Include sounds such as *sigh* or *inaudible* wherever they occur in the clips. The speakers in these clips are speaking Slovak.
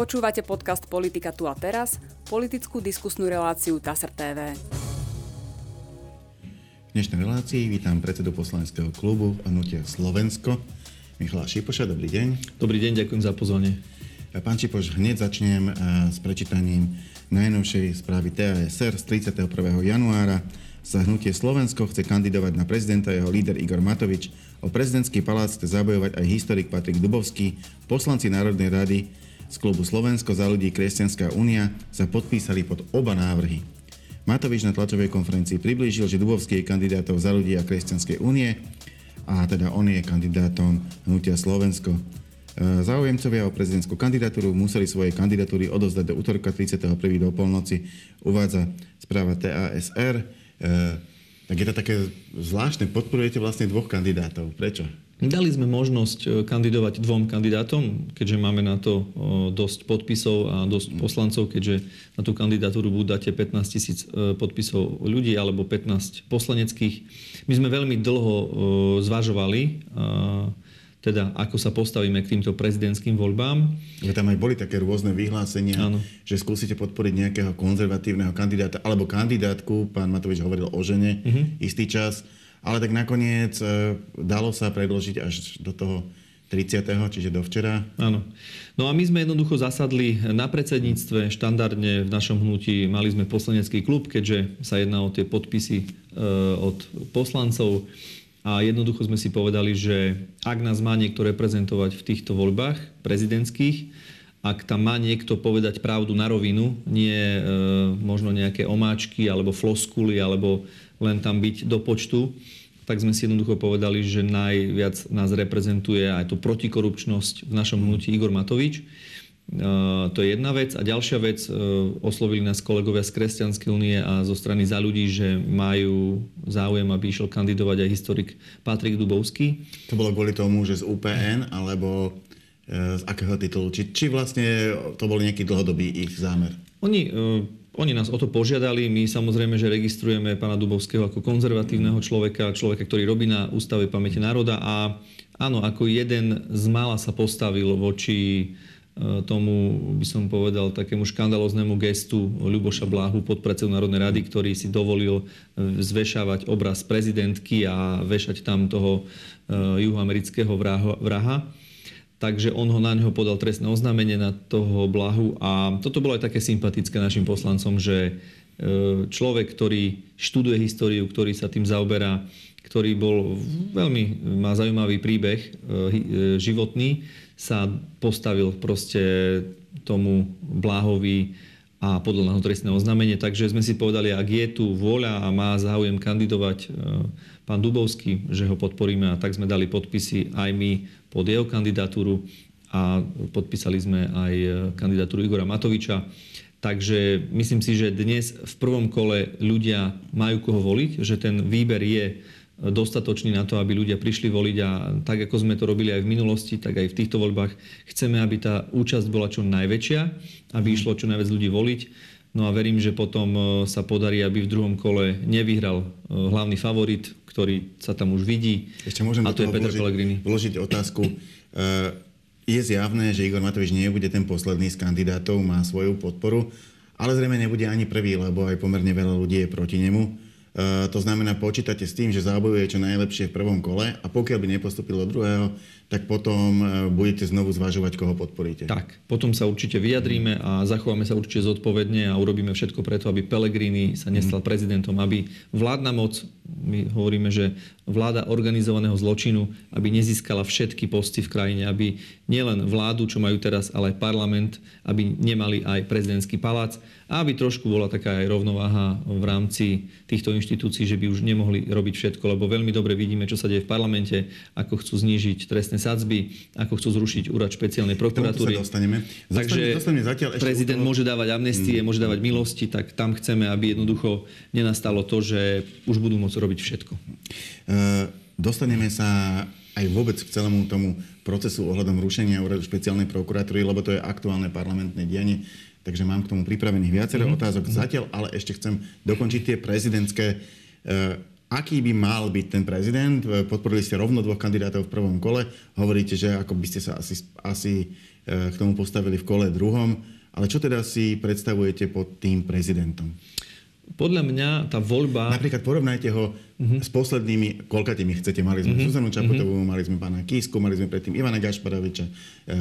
Počúvate podcast Politika tu a teraz, politickú diskusnú reláciu TASR TV. V dnešnej relácii vítam predsedu poslaneckého klubu Hnutia Slovensko, Michala Šipoša. Dobrý deň. Dobrý deň, ďakujem za pozvanie. Pán Čipoš, hneď začnem s prečítaním najnovšej správy TASR z 31. januára sa hnutie Slovensko chce kandidovať na prezidenta jeho líder Igor Matovič. O prezidentský palác chce zabojovať aj historik Patrik Dubovský. Poslanci Národnej rady z klubu Slovensko za ľudí Kresťanská únia sa podpísali pod oba návrhy. Matovič na tlačovej konferencii priblížil, že Dubovský je kandidátom za ľudí a Kresťanskej únie a teda on je kandidátom hnutia Slovensko. E, záujemcovia o prezidentskú kandidatúru museli svoje kandidatúry odozdať do útorka 31. do polnoci, uvádza správa TASR. E, tak je to také zvláštne, podporujete vlastne dvoch kandidátov. Prečo? Dali sme možnosť e, kandidovať dvom kandidátom, keďže máme na to dosť podpisov a dosť poslancov, keďže na tú kandidatúru budú dáte 15 tisíc e, podpisov ľudí alebo 15 poslaneckých. My sme veľmi dlho zvažovali teda ako sa postavíme k týmto prezidentským voľbám. Že tam aj boli také rôzne vyhlásenia, Áno. že skúsite podporiť nejakého konzervatívneho kandidáta alebo kandidátku, pán Matovič hovoril o žene uh-huh. istý čas, ale tak nakoniec e, dalo sa predložiť až do toho 30. čiže do včera. Áno. No a my sme jednoducho zasadli na predsedníctve, štandardne v našom hnutí mali sme poslanecký klub, keďže sa jedná o tie podpisy e, od poslancov. A jednoducho sme si povedali, že ak nás má niekto reprezentovať v týchto voľbách prezidentských, ak tam má niekto povedať pravdu na rovinu, nie e, možno nejaké omáčky alebo floskuly, alebo len tam byť do počtu, tak sme si jednoducho povedali, že najviac nás reprezentuje aj tú protikorupčnosť v našom hnutí Igor Matovič. To je jedna vec. A ďalšia vec, e, oslovili nás kolegovia z Kresťanskej únie a zo strany za ľudí, že majú záujem, aby išiel kandidovať aj historik Patrik Dubovský. To bolo kvôli tomu, že z UPN, alebo e, z akého titulu? Či, či vlastne to bol nejaký dlhodobý ich zámer? Oni, e, oni nás o to požiadali. My samozrejme, že registrujeme pána Dubovského ako konzervatívneho človeka, človeka, ktorý robí na Ústave pamäti národa a áno, ako jeden z mála sa postavil voči E, tomu, by som povedal, takému škandaloznému gestu Ľuboša Bláhu, podpredsedu Národnej rady, ktorý si dovolil e, zvešávať obraz prezidentky a vešať tam toho e, juhoamerického vraha. Takže on ho na neho podal trestné oznámenie na toho Blahu a toto bolo aj také sympatické našim poslancom, že človek, ktorý študuje históriu, ktorý sa tým zaoberá, ktorý bol veľmi, má zaujímavý príbeh životný, sa postavil proste tomu Bláhovi a podľa náho trestné oznámenie. Takže sme si povedali, ak je tu vôľa a má záujem kandidovať e, pán Dubovský, že ho podporíme a tak sme dali podpisy aj my pod jeho kandidatúru a podpísali sme aj e, kandidatúru Igora Matoviča. Takže myslím si, že dnes v prvom kole ľudia majú koho voliť, že ten výber je dostatočný na to, aby ľudia prišli voliť a tak, ako sme to robili aj v minulosti, tak aj v týchto voľbách chceme, aby tá účasť bola čo najväčšia, aby išlo čo najviac ľudí voliť. No a verím, že potom e, sa podarí, aby v druhom kole nevyhral e, hlavný favorit, ktorý sa tam už vidí. Ešte môžem a to je Peter Pellegrini. Vložiť otázku. *clears throat* E, je zjavné, že Igor Matovič nebude ten posledný z kandidátov, má svoju podporu, ale zrejme nebude ani prvý, lebo aj pomerne veľa ľudí je proti nemu. E, to znamená, počítate s tým, že zábojuje čo najlepšie v prvom kole a pokiaľ by nepostupilo do druhého, tak potom e, budete znovu zvažovať, koho podporíte. Tak, potom sa určite vyjadríme a zachováme sa určite zodpovedne a urobíme všetko preto, aby Pellegrini sa nestal mm. prezidentom, aby vládna moc, my hovoríme, že vláda organizovaného zločinu, aby nezískala všetky posty v krajine, aby nielen vládu, čo majú teraz, ale aj parlament, aby nemali aj prezidentský palác a aby trošku bola taká aj rovnováha v rámci týchto inštitúcií, že by už nemohli robiť všetko, lebo veľmi dobre vidíme, čo sa deje v parlamente, ako chcú znížiť trestné sadzby, ako chcú zrušiť úrad špeciálnej prokuratúry. Sa dostaneme. Takže dostaneme zatiaľ ešte prezident toho... môže dávať amnestie, mm. môže dávať milosti, tak tam chceme, aby jednoducho nenastalo to, že už budú môcť robiť všetko. Uh, dostaneme sa aj vôbec k celému tomu procesu ohľadom rušenia úradu špeciálnej prokuratúry, lebo to je aktuálne parlamentné dianie. Takže mám k tomu pripravených viacero mm-hmm. otázok. Zatiaľ ale ešte chcem dokončiť tie prezidentské. E, aký by mal byť ten prezident. Podporili ste rovno dvoch kandidátov v prvom kole. Hovoríte, že ako by ste sa asi, asi k tomu postavili v kole druhom. Ale čo teda si predstavujete pod tým prezidentom? podľa mňa tá voľba... Napríklad porovnajte ho uh-huh. s poslednými, koľkatými chcete. Mali sme uh-huh. Zuzanu Čapotovú, uh-huh. mali sme pána Kísku, mali sme predtým Ivana Gašparoviča,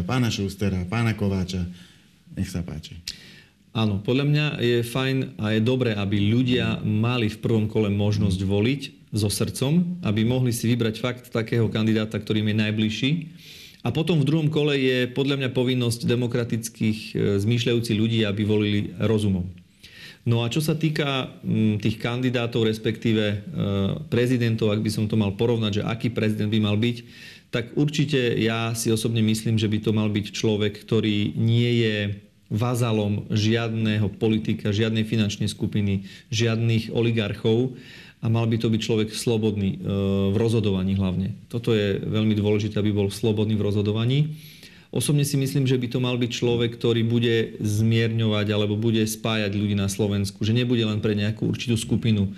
pána Šustera, pána Kováča. Nech sa páči. Áno, podľa mňa je fajn a je dobré, aby ľudia mali v prvom kole možnosť voliť so srdcom, aby mohli si vybrať fakt takého kandidáta, ktorým je najbližší. A potom v druhom kole je podľa mňa povinnosť demokratických e, zmýšľajúcich ľudí, aby volili rozumom. No a čo sa týka mm, tých kandidátov, respektíve e, prezidentov, ak by som to mal porovnať, že aký prezident by mal byť, tak určite ja si osobne myslím, že by to mal byť človek, ktorý nie je vazalom žiadneho politika, žiadnej finančnej skupiny, žiadnych oligarchov a mal by to byť človek slobodný e, v rozhodovaní hlavne. Toto je veľmi dôležité, aby bol slobodný v rozhodovaní. Osobne si myslím, že by to mal byť človek, ktorý bude zmierňovať alebo bude spájať ľudí na Slovensku. Že nebude len pre nejakú určitú skupinu,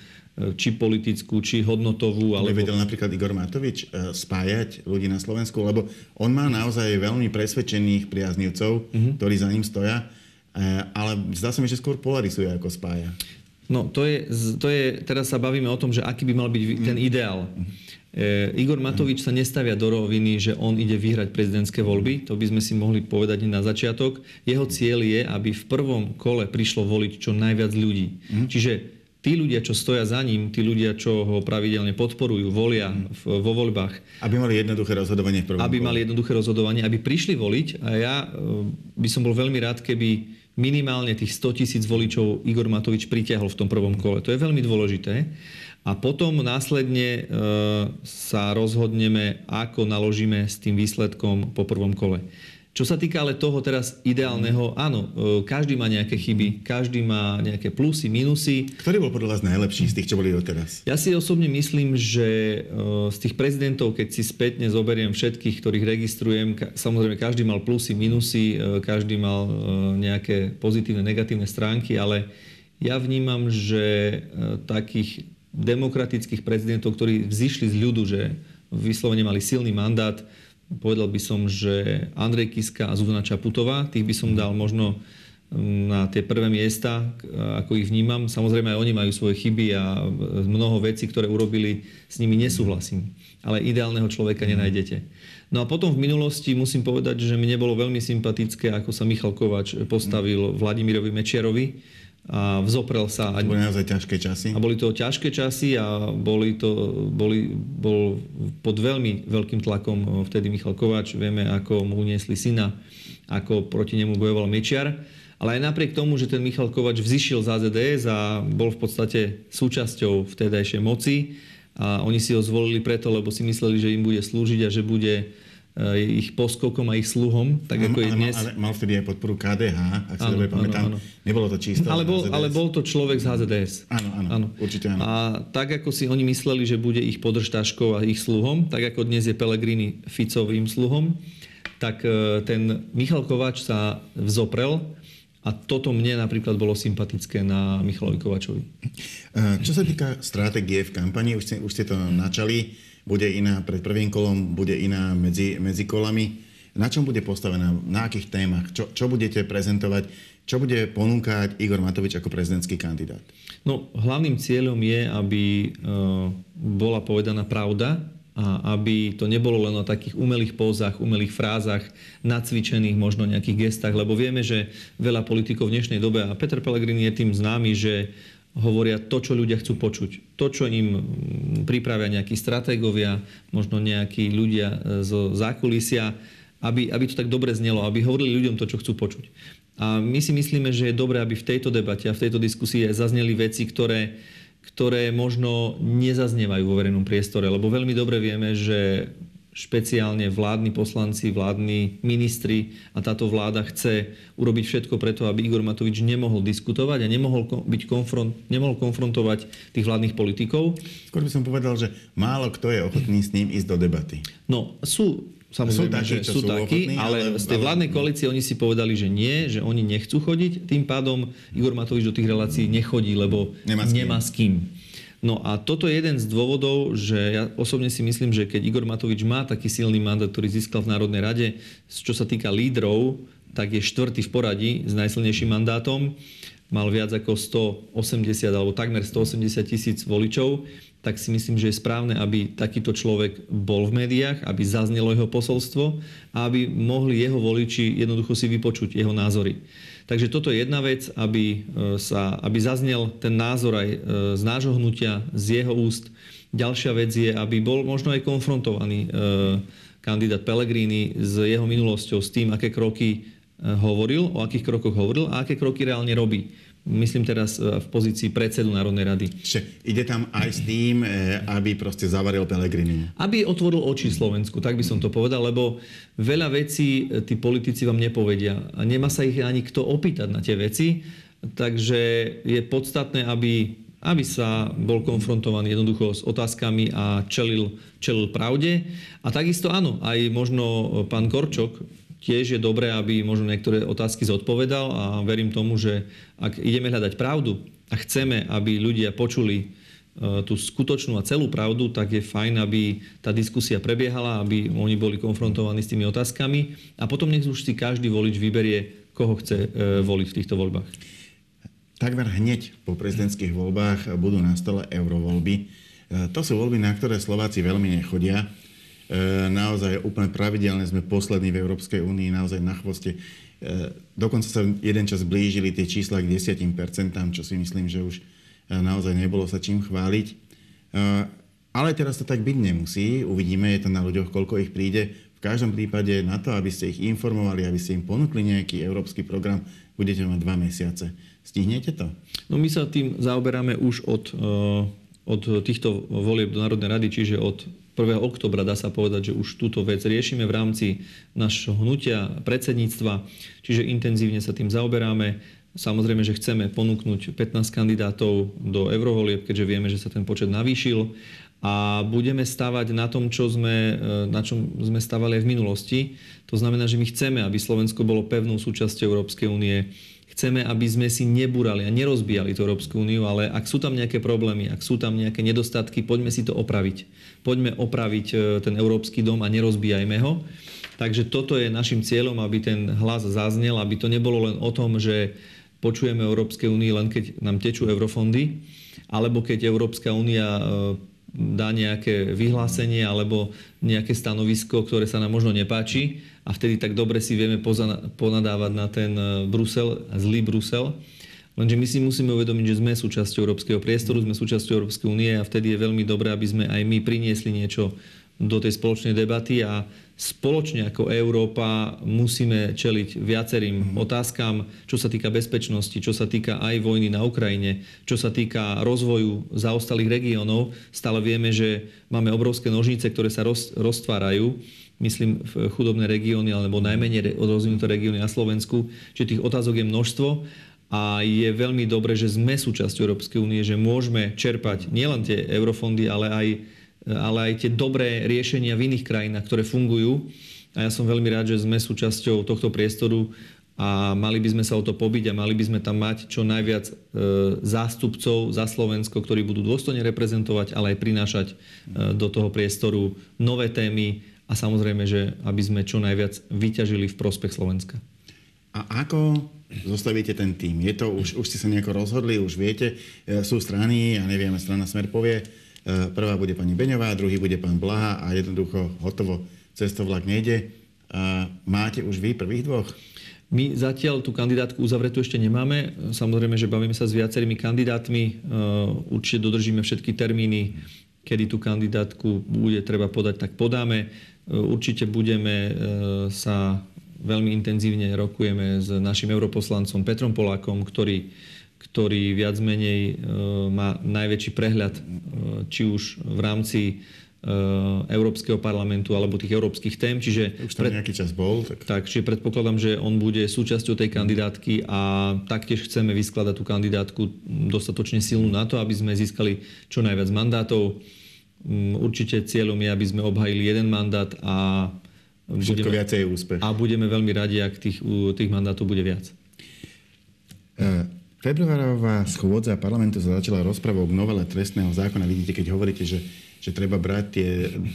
či politickú, či hodnotovú. Alebo... Vedel napríklad Igor Matovič e, spájať ľudí na Slovensku, lebo on má naozaj veľmi presvedčených priaznivcov, uh-huh. ktorí za ním stoja, e, ale zdá sa mi, že skôr polarizuje ako spája. No to je, to je, teraz sa bavíme o tom, že aký by mal byť ten mhm. ideál. Uh-huh. E, Igor Matovič sa nestavia do roviny, že on ide vyhrať prezidentské voľby. To by sme si mohli povedať na začiatok. Jeho cieľ je, aby v prvom kole prišlo voliť čo najviac ľudí. Čiže tí ľudia, čo stoja za ním, tí ľudia, čo ho pravidelne podporujú, volia v, vo voľbách. Aby mali jednoduché rozhodovanie v Aby mali jednoduché rozhodovanie, aby prišli voliť. A ja e, by som bol veľmi rád, keby minimálne tých 100 tisíc voličov Igor Matovič pritiahol v tom prvom kole. To je veľmi dôležité a potom následne e, sa rozhodneme, ako naložíme s tým výsledkom po prvom kole. Čo sa týka ale toho teraz ideálneho, áno, e, každý má nejaké chyby, každý má nejaké plusy, minusy. Ktorý bol podľa vás najlepší z tých, čo boli doteraz? Ja si osobne myslím, že e, z tých prezidentov, keď si spätne zoberiem všetkých, ktorých registrujem, samozrejme každý mal plusy, minusy, každý mal nejaké pozitívne, negatívne stránky, ale ja vnímam, že takých demokratických prezidentov, ktorí vzýšli z ľudu, že vyslovene mali silný mandát. Povedal by som, že Andrej Kiska a Zuzana Čaputová, tých by som dal možno mm, na tie prvé miesta, ako ich vnímam. Samozrejme aj oni majú svoje chyby a mnoho vecí, ktoré urobili, s nimi nesúhlasím. Ale ideálneho človeka nenájdete. No a potom v minulosti musím povedať, že mi nebolo veľmi sympatické, ako sa Michal Kovač postavil Vladimirovi Mečiarovi a vzoprel sa. To boli naozaj ťažké časy. A boli to ťažké časy a boli to, boli, bol pod veľmi veľkým tlakom vtedy Michal Kováč. Vieme, ako mu uniesli syna, ako proti nemu bojoval Mečiar. Ale aj napriek tomu, že ten Michal Kovač vzýšiel z AZDS a bol v podstate súčasťou vtedajšej moci, a oni si ho zvolili preto, lebo si mysleli, že im bude slúžiť a že bude ich poskokom a ich sluhom, tak ako je dnes. Ale mal vtedy aj podporu KDH, ak si dobre pamätám. Áno, áno. Nebolo to čisto ale bol, ale bol to človek z HZDS. Áno, áno, áno, určite áno. A tak ako si oni mysleli, že bude ich podržtaškou a ich sluhom, tak ako dnes je Pelegrini Ficovým sluhom, tak eh, ten Michal Kovač sa vzoprel a toto mne napríklad bolo sympatické na Michalovi Kovačovi. Eh, čo sa týka stratégie v kampani, už ste, už ste to načali bude iná pred prvým kolom, bude iná medzi, medzi kolami. Na čom bude postavená? Na akých témach? Čo, čo budete prezentovať? Čo bude ponúkať Igor Matovič ako prezidentský kandidát? No, hlavným cieľom je, aby e, bola povedaná pravda a aby to nebolo len o takých umelých pózach, umelých frázach, nacvičených možno nejakých gestách, lebo vieme, že veľa politikov v dnešnej dobe, a Peter Pellegrini je tým známy, že hovoria to, čo ľudia chcú počuť. To, čo im mm, pripravia nejakí stratégovia, možno nejakí ľudia e, zo zákulisia, aby, aby to tak dobre znelo, aby hovorili ľuďom to, čo chcú počuť. A my si myslíme, že je dobré, aby v tejto debate a v tejto diskusii zazneli veci, ktoré, ktoré možno nezaznievajú vo verejnom priestore, lebo veľmi dobre vieme, že špeciálne vládni poslanci, vládni ministri a táto vláda chce urobiť všetko preto, aby Igor Matovič nemohol diskutovať a nemohol, byť konfront, nemohol konfrontovať tých vládnych politikov. Skôr by som povedal, že málo kto je ochotný s ním ísť do debaty. No, sú Samozrejme, sú takí, že sú, sú takí, ale, ale z tej vládnej koalície oni si povedali, že nie, že oni nechcú chodiť. Tým pádom Igor Matovič do tých relácií nechodí, lebo nemá s kým. Nemá s kým. No a toto je jeden z dôvodov, že ja osobne si myslím, že keď Igor Matovič má taký silný mandát, ktorý získal v Národnej rade, čo sa týka lídrov, tak je štvrtý v poradí s najsilnejším mandátom. Mal viac ako 180 alebo takmer 180 tisíc voličov tak si myslím, že je správne, aby takýto človek bol v médiách, aby zaznelo jeho posolstvo a aby mohli jeho voliči jednoducho si vypočuť jeho názory. Takže toto je jedna vec, aby, e, sa, aby zaznel ten názor aj e, z nášho hnutia, z jeho úst. Ďalšia vec je, aby bol možno aj konfrontovaný e, kandidát Pellegrini s jeho minulosťou, s tým, aké kroky hovoril, o akých krokoch hovoril a aké kroky reálne robí. Myslím teraz e, v pozícii predsedu Národnej rady. Čiže ide tam aj s tým, e, aby proste zavaril Pelegrini. Aby otvoril oči Slovensku, tak by som to povedal, lebo veľa vecí e, tí politici vám nepovedia. A nemá sa ich ani kto opýtať na tie veci. Takže je podstatné, aby, aby sa bol konfrontovaný jednoducho s otázkami a čelil, čelil pravde. A takisto áno, aj možno pán Korčok, tiež je dobré, aby možno niektoré otázky zodpovedal a verím tomu, že ak ideme hľadať pravdu a chceme, aby ľudia počuli e, tú skutočnú a celú pravdu, tak je fajn, aby tá diskusia prebiehala, aby oni boli konfrontovaní s tými otázkami a potom nech už si každý volič vyberie, koho chce e, voliť v týchto voľbách. Takmer hneď po prezidentských voľbách budú na stole eurovoľby. E, to sú voľby, na ktoré Slováci veľmi nechodia. E, naozaj úplne pravidelne sme poslední v Európskej únii, naozaj na chvoste. E, dokonca sa jeden čas blížili tie čísla k 10%, čo si myslím, že už e, naozaj nebolo sa čím chváliť. Ale teraz to tak byť nemusí. Uvidíme, je to na ľuďoch, koľko ich príde. V každom prípade na to, aby ste ich informovali, aby ste im ponúkli nejaký európsky program, budete mať dva mesiace. Stihnete to? No my sa tým zaoberáme už od, od týchto volieb do Národnej rady, čiže od 1. oktobra dá sa povedať, že už túto vec riešime v rámci našho hnutia predsedníctva, čiže intenzívne sa tým zaoberáme. Samozrejme, že chceme ponúknuť 15 kandidátov do eurovolieb, keďže vieme, že sa ten počet navýšil a budeme stavať na tom, čo sme, na čom sme stavali aj v minulosti. To znamená, že my chceme, aby Slovensko bolo pevnou súčasťou Európskej únie Chceme, aby sme si nebúrali a nerozbíjali tú Európsku úniu, ale ak sú tam nejaké problémy, ak sú tam nejaké nedostatky, poďme si to opraviť. Poďme opraviť e, ten Európsky dom a nerozbíjajme ho. Takže toto je našim cieľom, aby ten hlas zaznel, aby to nebolo len o tom, že počujeme Európskej únii len keď nám tečú eurofondy, alebo keď Európska únia e, dá nejaké vyhlásenie alebo nejaké stanovisko, ktoré sa nám možno nepáči a vtedy tak dobre si vieme ponadávať na ten e, Brusel, zlý Brusel. Lenže my si musíme uvedomiť, že sme súčasťou európskeho priestoru, sme súčasťou Európskej únie a vtedy je veľmi dobré, aby sme aj my priniesli niečo do tej spoločnej debaty a spoločne ako Európa musíme čeliť viacerým otázkam, čo sa týka bezpečnosti, čo sa týka aj vojny na Ukrajine, čo sa týka rozvoju zaostalých regiónov. Stále vieme, že máme obrovské nožnice, ktoré sa roz, roztvárajú myslím, v chudobné regióny alebo najmenej rozvinuté regióny na Slovensku. Čiže tých otázok je množstvo a je veľmi dobré, že sme súčasťou Európskej únie, že môžeme čerpať nielen tie eurofondy, ale aj, ale aj tie dobré riešenia v iných krajinách, ktoré fungujú. A ja som veľmi rád, že sme súčasťou tohto priestoru a mali by sme sa o to pobiť a mali by sme tam mať čo najviac e, zástupcov za Slovensko, ktorí budú dôstojne reprezentovať, ale aj prinášať e, do toho priestoru nové témy, a samozrejme, že aby sme čo najviac vyťažili v prospech Slovenska. A ako zostavíte ten tým? Je to, už, už ste sa nejako rozhodli, už viete, e, sú strany, ja neviem, strana Smer povie, e, prvá bude pani Beňová, druhý bude pán Blaha a jednoducho hotovo, cestovlak nejde. Máte už vy prvých dvoch? My zatiaľ tú kandidátku uzavretú ešte nemáme. Samozrejme, že bavíme sa s viacerými kandidátmi. E, určite dodržíme všetky termíny, kedy tú kandidátku bude treba podať, tak podáme. Určite budeme e, sa veľmi intenzívne rokujeme s našim europoslancom Petrom Polákom, ktorý, ktorý viac menej e, má najväčší prehľad, e, či už v rámci Európskeho parlamentu alebo tých európskych tém. Čiže už tam pred... nejaký čas bol. Tak... tak, čiže predpokladám, že on bude súčasťou tej kandidátky a taktiež chceme vyskladať tú kandidátku dostatočne silnú na to, aby sme získali čo najviac mandátov určite cieľom je, aby sme obhajili jeden mandát a budeme, viacej je úspech. A budeme veľmi radi, ak tých, tých mandátov bude viac. E, Februárová schôdza parlamentu začala rozpravou k novele trestného zákona. Vidíte, keď hovoríte, že, že treba brať tie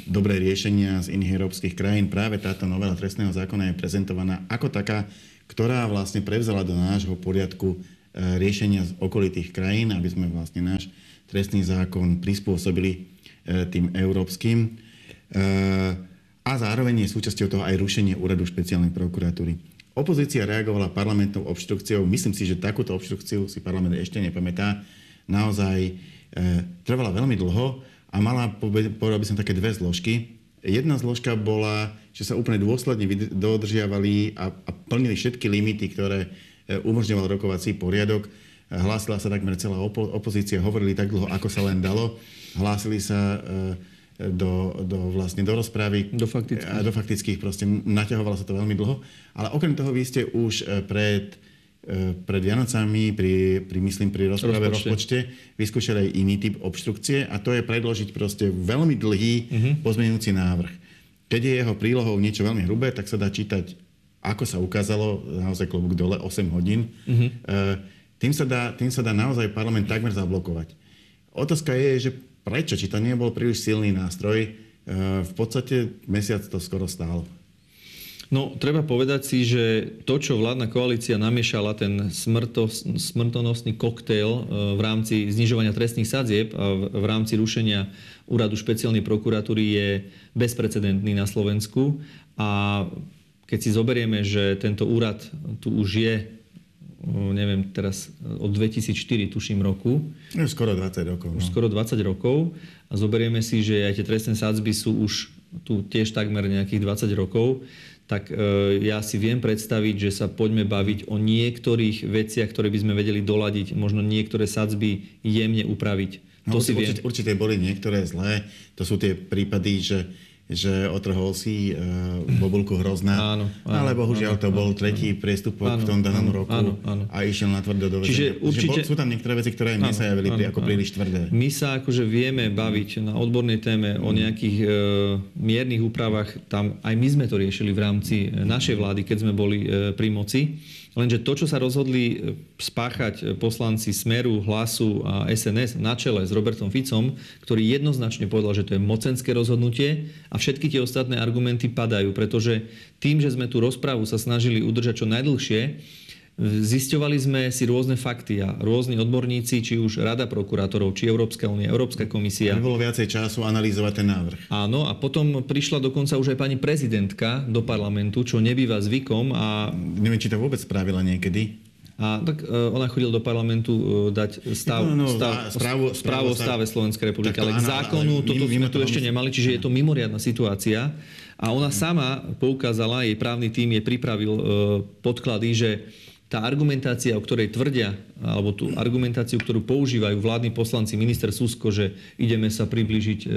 dobré riešenia z iných európskych krajín, práve táto novela trestného zákona je prezentovaná ako taká, ktorá vlastne prevzala do nášho poriadku e, riešenia z okolitých krajín, aby sme vlastne náš trestný zákon prispôsobili e, tým európskym. E, a zároveň je súčasťou toho aj rušenie úradu špeciálnej prokuratúry. Opozícia reagovala parlamentnou obštrukciou. Myslím si, že takúto obštrukciu si parlament ešte nepamätá. Naozaj e, trvala veľmi dlho a mala, povedal by som, také dve zložky. Jedna zložka bola, že sa úplne dôsledne dodržiavali a, a plnili všetky limity, ktoré e, umožňoval rokovací poriadok. Hlásila sa takmer celá opo- opozícia, hovorili tak dlho, ako sa len dalo. Hlásili sa e, do, do, vlastne do rozprávy. Do faktických. A do faktických proste naťahovalo sa to veľmi dlho. Ale okrem toho vy ste už e, pred, e, pred Vianocami, pri, pri, myslím, pri rozpráve rozpočte. rozpočte vyskúšali aj iný typ obštrukcie a to je predložiť proste veľmi dlhý uh-huh. pozmeňujúci návrh. Keď je jeho prílohou niečo veľmi hrubé, tak sa dá čítať, ako sa ukázalo, naozaj klobúk dole, 8 hodín. Uh-huh. Tým, sa dá, tým sa dá naozaj parlament takmer zablokovať. Otázka je, že Prečo? Či to nebol príliš silný nástroj? E, v podstate mesiac to skoro stálo. No, treba povedať si, že to, čo vládna koalícia namiešala, ten smrto, smrtonosný koktail e, v rámci znižovania trestných sadzieb a v rámci rušenia úradu špeciálnej prokuratúry je bezprecedentný na Slovensku. A keď si zoberieme, že tento úrad tu už je neviem teraz, od 2004 tuším roku. Už skoro 20 rokov. Už no. skoro 20 rokov. A zoberieme si, že aj tie trestné sádzby sú už tu tiež takmer nejakých 20 rokov, tak e, ja si viem predstaviť, že sa poďme baviť o niektorých veciach, ktoré by sme vedeli doladiť, možno niektoré sadzby jemne upraviť. No, to si určite, viem. určite boli niektoré zlé. To sú tie prípady, že že otrhol si uh, bobulku hrozná. Áno, áno, ale bohužiaľ áno, to bol áno, tretí áno, priestupok áno, v tom danom áno, roku áno, áno. a išiel na tvrdo do Čiže určite... Že sú tam niektoré veci, ktoré mne sa javili áno, ako áno. príliš tvrdé. My sa akože vieme baviť na odbornej téme o nejakých uh, miernych úpravách. Tam aj my sme to riešili v rámci e, našej vlády, keď sme boli uh, pri moci. Lenže to, čo sa rozhodli e, spáchať e, poslanci Smeru, Hlasu a SNS na čele s Robertom Ficom, ktorý jednoznačne povedal, že to je mocenské rozhodnutie a všetky tie ostatné argumenty padajú, pretože tým, že sme tú rozprávu sa snažili udržať čo najdlhšie, Zisťovali sme si rôzne fakty a rôzni odborníci, či už Rada prokurátorov, či Európska únia, Európska komisia. Aby bolo viacej času analyzovať ten návrh. Áno, a potom prišla dokonca už aj pani prezidentka do parlamentu, čo nebýva zvykom. A... Neviem, či to vôbec spravila niekedy. A tak uh, ona chodila do parlamentu uh, dať stav, no, no, stav, správu, správu o stave Slovenskej republiky. Ale k zákonu ale toto mimo, sme tu ešte nemali, čiže je to mimoriadná situácia. A ona sama poukázala, jej právny tým je pripravil uh, podklady, že tá argumentácia, o ktorej tvrdia, alebo tú argumentáciu, ktorú používajú vládni poslanci, minister Susko, že ideme sa priblížiť e,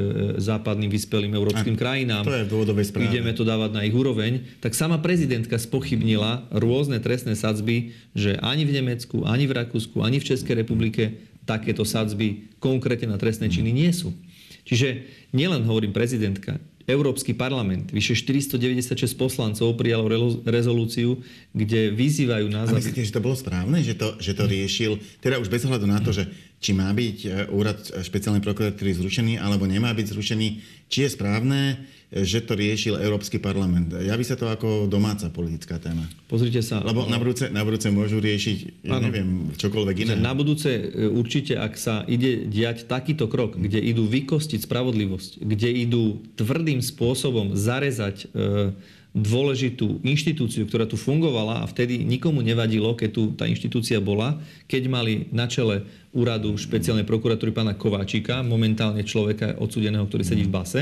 západným vyspelým európskym a krajinám, to je v ideme to dávať na ich úroveň, tak sama prezidentka spochybnila rôzne trestné sadzby, že ani v Nemecku, ani v Rakúsku, ani v Českej republike takéto sadzby konkrétne na trestné činy nie sú. Čiže nielen hovorím prezidentka, Európsky parlament, vyše 496 poslancov prijalo rezolúciu, kde vyzývajú nás... A myslíte, že to bolo správne, že to, že to riešil, teda už bez ohľadu na to, že či má byť e, úrad špeciálnej prokuratúry zrušený, alebo nemá byť zrušený, či je správne, že to riešil Európsky parlament. Javí sa to ako domáca politická téma. Pozrite sa. Lebo na budúce, na budúce môžu riešiť, ja neviem, čokoľvek iné. Na budúce e, určite, ak sa ide diať takýto krok, kde idú vykostiť spravodlivosť, kde idú tvrdým spôsobom zarezať e, dôležitú inštitúciu, ktorá tu fungovala a vtedy nikomu nevadilo, keď tu tá inštitúcia bola, keď mali na čele úradu špeciálnej prokuratúry pána Kováčika, momentálne človeka odsudeného, ktorý sedí v base,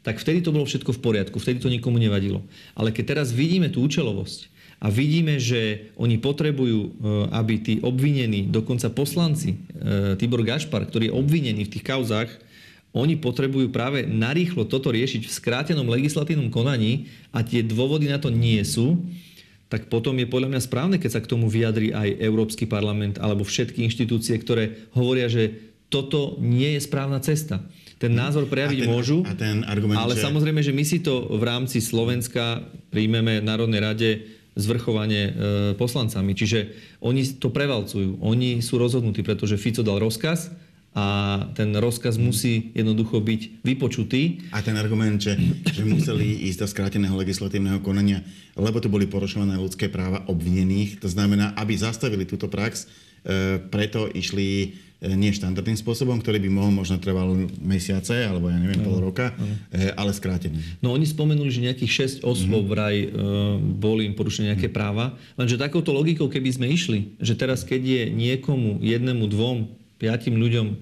tak vtedy to bolo všetko v poriadku, vtedy to nikomu nevadilo. Ale keď teraz vidíme tú účelovosť a vidíme, že oni potrebujú, e, aby tí obvinení, dokonca poslanci, e, Tibor Gašpar, ktorý je obvinený v tých kauzách, oni potrebujú práve narýchlo toto riešiť v skrátenom legislatívnom konaní a tie dôvody na to nie sú, tak potom je podľa mňa správne, keď sa k tomu vyjadri aj Európsky parlament alebo všetky inštitúcie, ktoré hovoria, že toto nie je správna cesta ten názor prejaviť ten, môžu, a ten argument, ale že... samozrejme, že my si to v rámci Slovenska príjmeme v Národnej rade zvrchovanie e, poslancami. Čiže oni to prevalcujú. Oni sú rozhodnutí, pretože Fico dal rozkaz a ten rozkaz musí jednoducho byť vypočutý. A ten argument, že, že museli ísť do skráteného legislatívneho konania, lebo tu boli porušované ľudské práva obvinených, to znamená, aby zastavili túto prax, e, preto išli nie štandardným spôsobom, ktorý by mohol možno trval mesiace, alebo ja neviem, pol roka, e, ale skrátený. No oni spomenuli, že nejakých 6 osôb mm-hmm. vraj e, boli im porušené nejaké mm-hmm. práva, lenže takouto logikou, keby sme išli, že teraz keď je niekomu, jednému, dvom, piatim ľuďom e,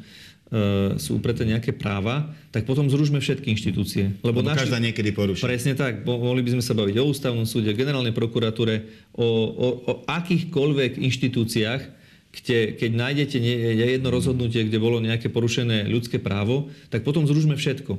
sú upreté nejaké práva, tak potom zružme všetky inštitúcie. Lebo, Lebo naši... každá niekedy poruší. Presne tak. Mohli by sme sa baviť o ústavnom súde, generálnej prokuratúre, o, o, o akýchkoľvek inštitúciách, kde, keď nájdete jedno rozhodnutie, kde bolo nejaké porušené ľudské právo, tak potom zružme všetko.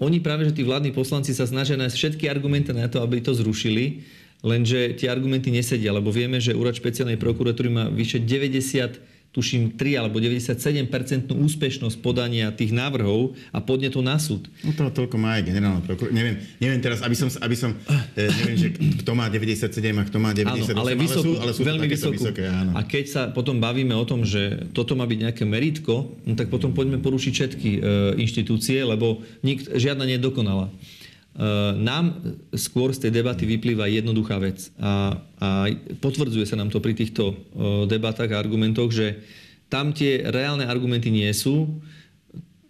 Oni práve, že tí vládni poslanci sa snažia nájsť všetky argumenty na to, aby to zrušili, lenže tie argumenty nesedia, lebo vieme, že úrad špeciálnej prokuratúry má vyše 90 tuším 3 alebo 97% úspešnosť podania tých návrhov a podnetov na súd. No to toľko má aj generálna prokuratúra. Neviem, neviem teraz, aby som, aby som eh, neviem, že kto má 97 a kto má 98, áno, ale, vysokú, ale sú, ale sú veľmi vysokú. vysoké. Áno. A keď sa potom bavíme o tom, že toto má byť nejaké meritko, no tak potom poďme porušiť všetky e, inštitúcie, lebo nik, žiadna nie je dokonalá. E, nám skôr z tej debaty vyplýva jednoduchá vec a, a potvrdzuje sa nám to pri týchto e, debatách a argumentoch, že tam tie reálne argumenty nie sú.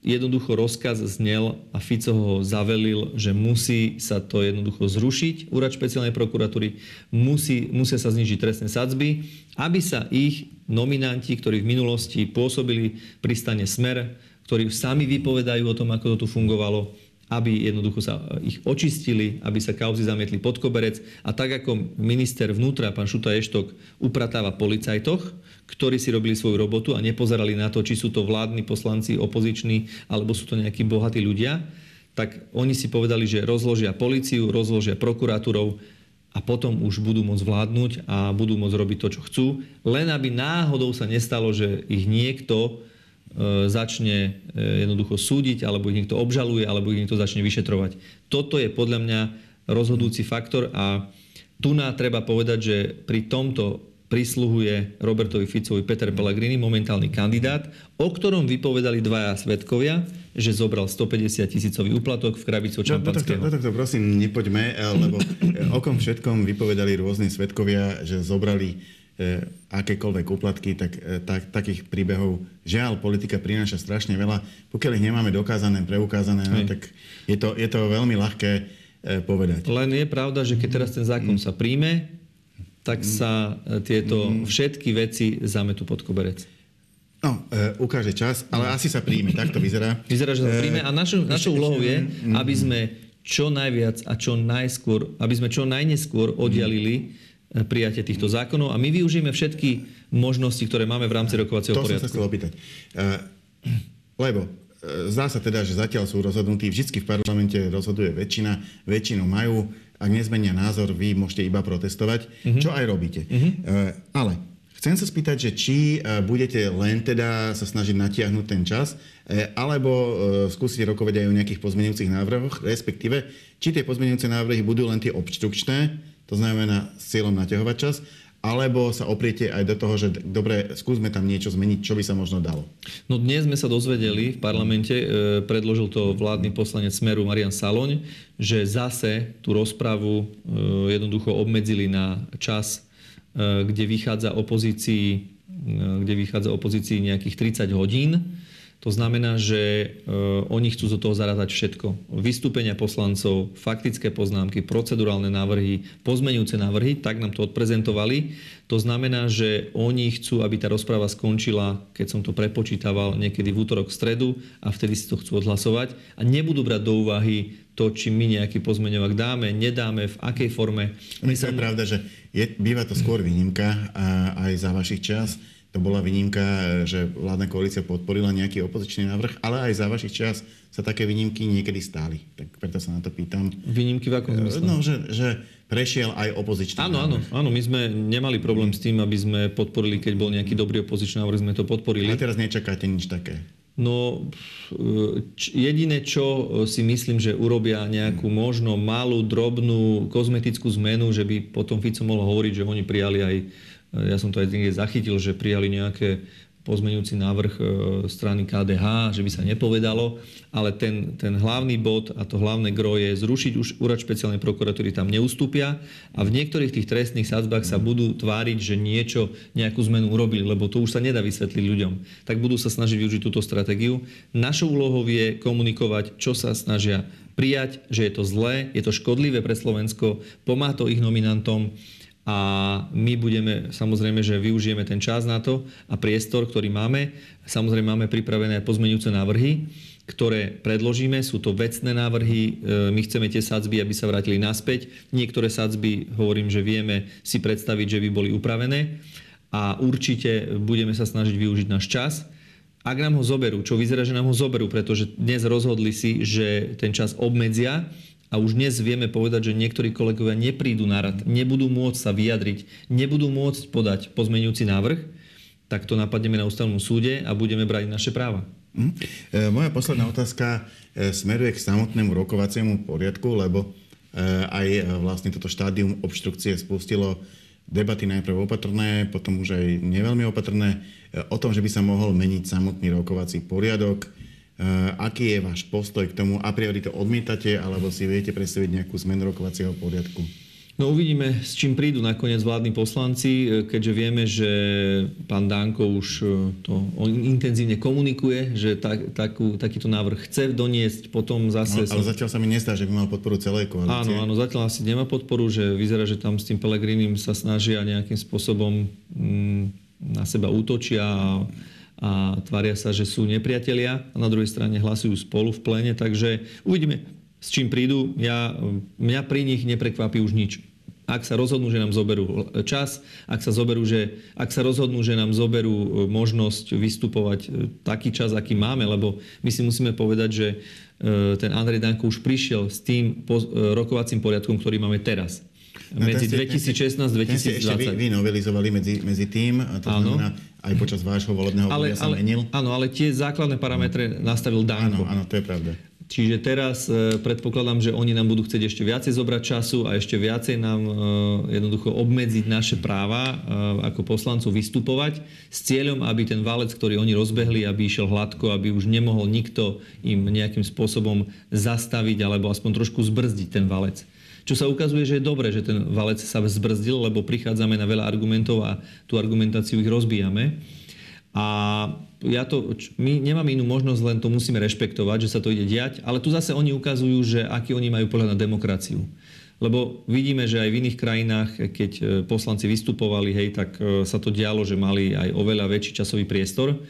Jednoducho rozkaz znel a Fico ho zavelil, že musí sa to jednoducho zrušiť. Úrad špeciálnej prokuratúry musí, musia sa znižiť trestné sadzby, aby sa ich nominanti, ktorí v minulosti pôsobili pri stane Smer, ktorí sami vypovedajú o tom, ako to tu fungovalo, aby jednoducho sa ich očistili, aby sa kauzy zamietli pod koberec. A tak ako minister vnútra, pán Šuta Eštok, upratáva policajtoch, ktorí si robili svoju robotu a nepozerali na to, či sú to vládni poslanci, opoziční, alebo sú to nejakí bohatí ľudia, tak oni si povedali, že rozložia policiu, rozložia prokurátorov a potom už budú môcť vládnuť a budú môcť robiť to, čo chcú, len aby náhodou sa nestalo, že ich niekto E, začne e, jednoducho súdiť, alebo ich niekto obžaluje, alebo ich niekto začne vyšetrovať. Toto je podľa mňa rozhodujúci faktor a tu nám treba povedať, že pri tomto prisluhuje Robertovi Ficovi Peter Pellegrini, momentálny kandidát, o ktorom vypovedali dvaja svetkovia, že zobral 150 tisícový úplatok v krabicu čampanského. No, no, tak to prosím nepoďme, lebo okom všetkom vypovedali rôzni svetkovia, že zobrali E, akékoľvek úplatky, tak, e, tak, takých príbehov žiaľ politika prináša strašne veľa. Pokiaľ ich nemáme dokázané, preukázané, no, tak je to, je to veľmi ľahké e, povedať. Len je pravda, že keď teraz ten zákon mm. sa príjme, tak mm. sa tieto mm. všetky veci zametú pod koberec. No, e, ukáže čas, ale asi sa príjme, tak to vyzerá. Vyzerá, že sa príjme a našou, našou úlohou je, aby sme čo najviac a čo najskôr, aby sme čo najneskôr oddialili E, prijatie týchto zákonov a my využijeme všetky možnosti, ktoré máme v rámci rokovacieho to poriadku. To som sa chcel opýtať. E, lebo e, zdá sa teda, že zatiaľ sú rozhodnutí, vždy v parlamente rozhoduje väčšina, väčšinu majú, ak nezmenia názor, vy môžete iba protestovať, uh-huh. čo aj robíte. Uh-huh. Ale Chcem sa spýtať, že či budete len teda sa snažiť natiahnuť ten čas, alebo skúsiť rokovať aj o nejakých pozmenujúcich návrhoch, respektíve, či tie pozmenujúce návrhy budú len tie obštrukčné, to znamená s cieľom naťahovať čas, alebo sa opriete aj do toho, že dobre, skúsme tam niečo zmeniť, čo by sa možno dalo? No dnes sme sa dozvedeli v parlamente, e, predložil to vládny poslanec Smeru Marian Saloň, že zase tú rozpravu e, jednoducho obmedzili na čas, e, kde vychádza opozícii, kde vychádza opozícii nejakých 30 hodín to znamená, že e, oni chcú do toho zarátať všetko. Vystúpenia poslancov, faktické poznámky, procedurálne návrhy, pozmenujúce návrhy, tak nám to odprezentovali. To znamená, že oni chcú, aby tá rozpráva skončila, keď som to prepočítaval, niekedy v útorok, v stredu a vtedy si to chcú odhlasovať a nebudú brať do úvahy to, či my nejaký pozmeňovak dáme, nedáme, v akej forme. Myslím, je pravda, že je, býva to skôr výnimka aj za vašich čas to bola výnimka, že vládna koalícia podporila nejaký opozičný návrh, ale aj za vašich čas sa také výnimky niekedy stáli. Tak preto sa na to pýtam. Výnimky v akom zmysle? No, že, že prešiel aj opozičný áno, návrh. Áno, áno, my sme nemali problém s tým, aby sme podporili, keď bol nejaký dobrý opozičný návrh, sme to podporili. A teraz nečakáte nič také? No jediné, čo si myslím, že urobia nejakú možno malú, drobnú kozmetickú zmenu, že by potom Fico mohol hovoriť, že oni prijali aj, ja som to aj niekde zachytil, že prijali nejaké pozmeňujúci návrh e, strany KDH, že by sa nepovedalo, ale ten, ten hlavný bod a to hlavné gro je zrušiť už úrad špeciálnej prokuratúry, tam neustúpia a v niektorých tých trestných sadzbách sa budú tváriť, že niečo, nejakú zmenu urobili, lebo to už sa nedá vysvetliť ľuďom. Tak budú sa snažiť využiť túto stratégiu. Našou úlohou je komunikovať, čo sa snažia prijať, že je to zlé, je to škodlivé pre Slovensko, pomáha to ich nominantom a my budeme, samozrejme, že využijeme ten čas na to a priestor, ktorý máme. Samozrejme máme pripravené pozmeňujúce návrhy, ktoré predložíme. Sú to vecné návrhy. E, my chceme tie sadzby, aby sa vrátili naspäť. Niektoré sadzby, hovorím, že vieme si predstaviť, že by boli upravené. A určite budeme sa snažiť využiť náš čas. Ak nám ho zoberú, čo vyzerá, že nám ho zoberú, pretože dnes rozhodli si, že ten čas obmedzia, a už dnes vieme povedať, že niektorí kolegovia neprídu na rad, nebudú môcť sa vyjadriť, nebudú môcť podať pozmeňujúci návrh, tak to napadneme na ústavnom súde a budeme brať naše práva. Hm. E, moja posledná otázka e, smeruje k samotnému rokovaciemu poriadku, lebo e, aj vlastne toto štádium obštrukcie spustilo debaty najprv opatrné, potom už aj neveľmi opatrné, o tom, že by sa mohol meniť samotný rokovací poriadok. Eh, aký je váš postoj k tomu? A priori to odmietate, alebo si viete predstaviť nejakú zmenu rokovacieho poriadku? No uvidíme, s čím prídu nakoniec vládni poslanci, eh, keďže vieme, že pán Danko už eh, to intenzívne komunikuje, že tak, takú, takýto návrh chce doniesť, potom zase... No, ale zatiaľ sa mi nestá, že by mal podporu celej koalície. Áno, áno, zatiaľ asi nemá podporu, že vyzerá, že tam s tým Pelegrinim sa snažia nejakým spôsobom mm, na seba útočia a a tvária sa, že sú nepriatelia a na druhej strane hlasujú spolu v plene, takže uvidíme, s čím prídu. Ja, mňa pri nich neprekvapí už nič. Ak sa rozhodnú, že nám zoberú čas, ak sa, zoberú, že, ak sa rozhodnú, že nám zoberú e, možnosť vystupovať e, taký čas, aký máme, lebo my si musíme povedať, že e, ten Andrej Danko už prišiel s tým rokovacím poriadkom, ktorý máme teraz. No, medzi 2016 a 2020. Vy, vy novelizovali medzi, medzi tým, a to áno. znamená, aj počas vášho volebného obdobia sa menil. Áno, ale tie základné parametre nastavil Danko. Áno, áno, to je pravda. Čiže teraz e, predpokladám, že oni nám budú chcieť ešte viacej zobrať času a ešte viacej nám e, jednoducho obmedziť naše práva e, ako poslancov vystupovať s cieľom, aby ten valec, ktorý oni rozbehli, aby išiel hladko, aby už nemohol nikto im nejakým spôsobom zastaviť alebo aspoň trošku zbrzdiť ten valec. Čo sa ukazuje, že je dobré, že ten valec sa zbrzdil, lebo prichádzame na veľa argumentov a tú argumentáciu ich rozbijame. A ja to, my nemáme inú možnosť, len to musíme rešpektovať, že sa to ide diať, ale tu zase oni ukazujú, že aký oni majú pohľad na demokraciu. Lebo vidíme, že aj v iných krajinách, keď e, poslanci vystupovali, hej, tak e, sa to dialo, že mali aj oveľa väčší časový priestor.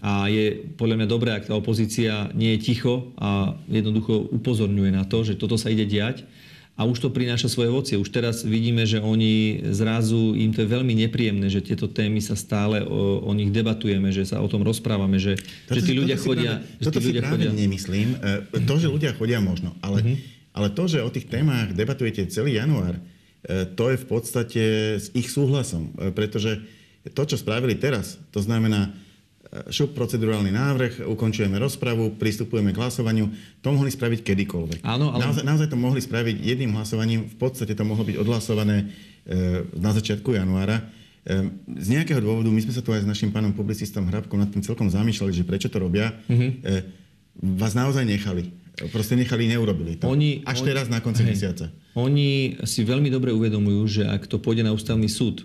A je podľa mňa dobré, ak tá opozícia nie je ticho a jednoducho upozorňuje na to, že toto sa ide diať a už to prináša svoje ovocie. Už teraz vidíme, že oni zrazu, im to je veľmi nepríjemné, že tieto témy sa stále o, o nich debatujeme, že sa o tom rozprávame, že, toto, že tí ľudia chodia... Práve, toto si ľudia práve chodia... nemyslím. E, to, že ľudia chodia možno, ale, uh-huh. ale to, že o tých témach debatujete celý január, e, to je v podstate s ich súhlasom. E, pretože to, čo spravili teraz, to znamená šup procedurálny návrh, ukončujeme rozpravu, pristupujeme k hlasovaniu. To mohli spraviť kedykoľvek. Áno, ale... naozaj, naozaj to mohli spraviť jedným hlasovaním. V podstate to mohlo byť odhlasované e, na začiatku januára. E, z nejakého dôvodu, my sme sa tu aj s našim pánom publicistom Hrabkom nad tým celkom zamýšľali, že prečo to robia. Mm-hmm. Vás naozaj nechali. Proste nechali, neurobili to. Oni, Až oni, teraz na konci hej, mesiaca. Oni si veľmi dobre uvedomujú, že ak to pôjde na ústavný súd,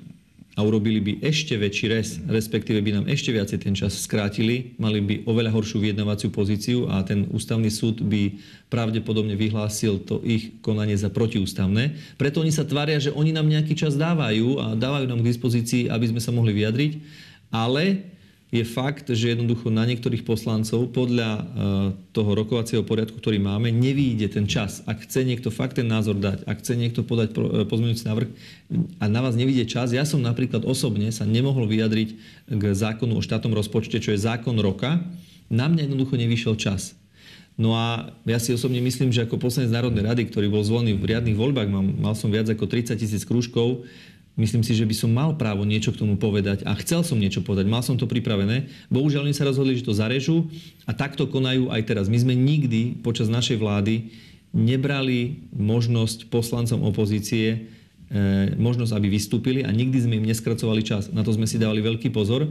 a urobili by ešte väčší res, respektíve by nám ešte viacej ten čas skrátili, mali by oveľa horšiu vyjednávaciu pozíciu a ten ústavný súd by pravdepodobne vyhlásil to ich konanie za protiústavné. Preto oni sa tvária, že oni nám nejaký čas dávajú a dávajú nám k dispozícii, aby sme sa mohli vyjadriť, ale je fakt, že jednoducho na niektorých poslancov podľa e, toho rokovacieho poriadku, ktorý máme, nevýjde ten čas. Ak chce niekto fakt ten názor dať, ak chce niekto podať e, pozmeňujúci návrh a na vás nevidie čas, ja som napríklad osobne sa nemohol vyjadriť k zákonu o štátnom rozpočte, čo je zákon roka, na mňa jednoducho nevyšiel čas. No a ja si osobne myslím, že ako poslanec Národnej rady, ktorý bol zvolený v riadnych voľbách, mal, mal som viac ako 30 tisíc krúžkov, Myslím si, že by som mal právo niečo k tomu povedať a chcel som niečo povedať. Mal som to pripravené. Bohužiaľ, oni sa rozhodli, že to zarežú a takto konajú aj teraz. My sme nikdy počas našej vlády nebrali možnosť poslancom opozície, e, možnosť, aby vystúpili a nikdy sme im neskracovali čas. Na to sme si dávali veľký pozor.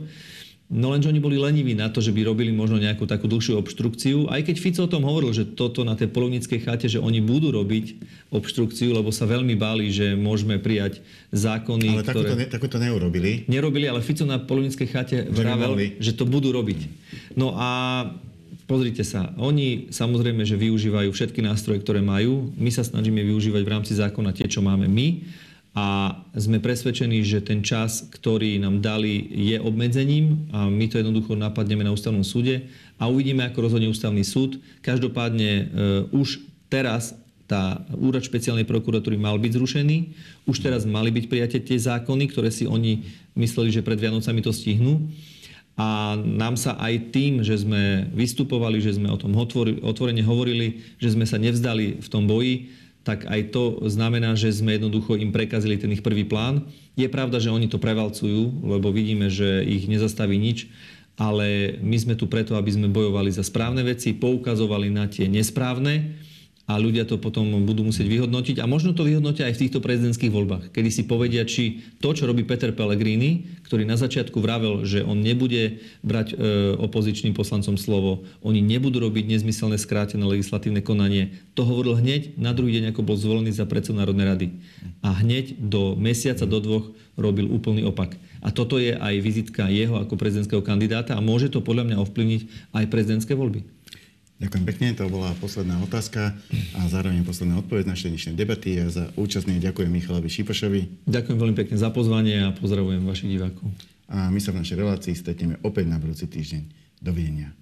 No lenže oni boli leniví na to, že by robili možno nejakú takú dlhšiu obštrukciu. Aj keď Fico o tom hovoril, že toto na tej polovníckej chate, že oni budú robiť obštrukciu, lebo sa veľmi báli, že môžeme prijať zákony, ale ktoré... Ale takúto neurobili. Nerobili, ale Fico na polovníckej chate vravel, že to budú robiť. No a pozrite sa, oni samozrejme, že využívajú všetky nástroje, ktoré majú. My sa snažíme využívať v rámci zákona tie, čo máme my a sme presvedčení, že ten čas, ktorý nám dali, je obmedzením a my to jednoducho napadneme na ústavnom súde a uvidíme, ako rozhodne ústavný súd. Každopádne e, už teraz tá úrad špeciálnej prokuratúry mal byť zrušený. Už teraz mali byť prijaté tie zákony, ktoré si oni mysleli, že pred Vianocami to stihnú. A nám sa aj tým, že sme vystupovali, že sme o tom otvorene hovorili, že sme sa nevzdali v tom boji, tak aj to znamená, že sme jednoducho im prekazili ten ich prvý plán. Je pravda, že oni to prevalcujú, lebo vidíme, že ich nezastaví nič, ale my sme tu preto, aby sme bojovali za správne veci, poukazovali na tie nesprávne a ľudia to potom budú musieť vyhodnotiť a možno to vyhodnotia aj v týchto prezidentských voľbách, kedy si povedia, či to, čo robí Peter Pellegrini, ktorý na začiatku vravel, že on nebude brať e, opozičným poslancom slovo, oni nebudú robiť nezmyselné skrátené legislatívne konanie. To hovoril hneď na druhý deň, ako bol zvolený za predsedu Národnej rady. A hneď do mesiaca, do dvoch robil úplný opak. A toto je aj vizitka jeho ako prezidentského kandidáta a môže to podľa mňa ovplyvniť aj prezidentské voľby. Ďakujem pekne, to bola posledná otázka a zároveň posledná odpoveď našej dnešnej debaty. Ja za účastný ďakujem Michalovi Šipošovi. Ďakujem veľmi pekne za pozvanie a pozdravujem vašich divákov. A my sa v našej relácii stretneme opäť na budúci týždeň. Dovidenia.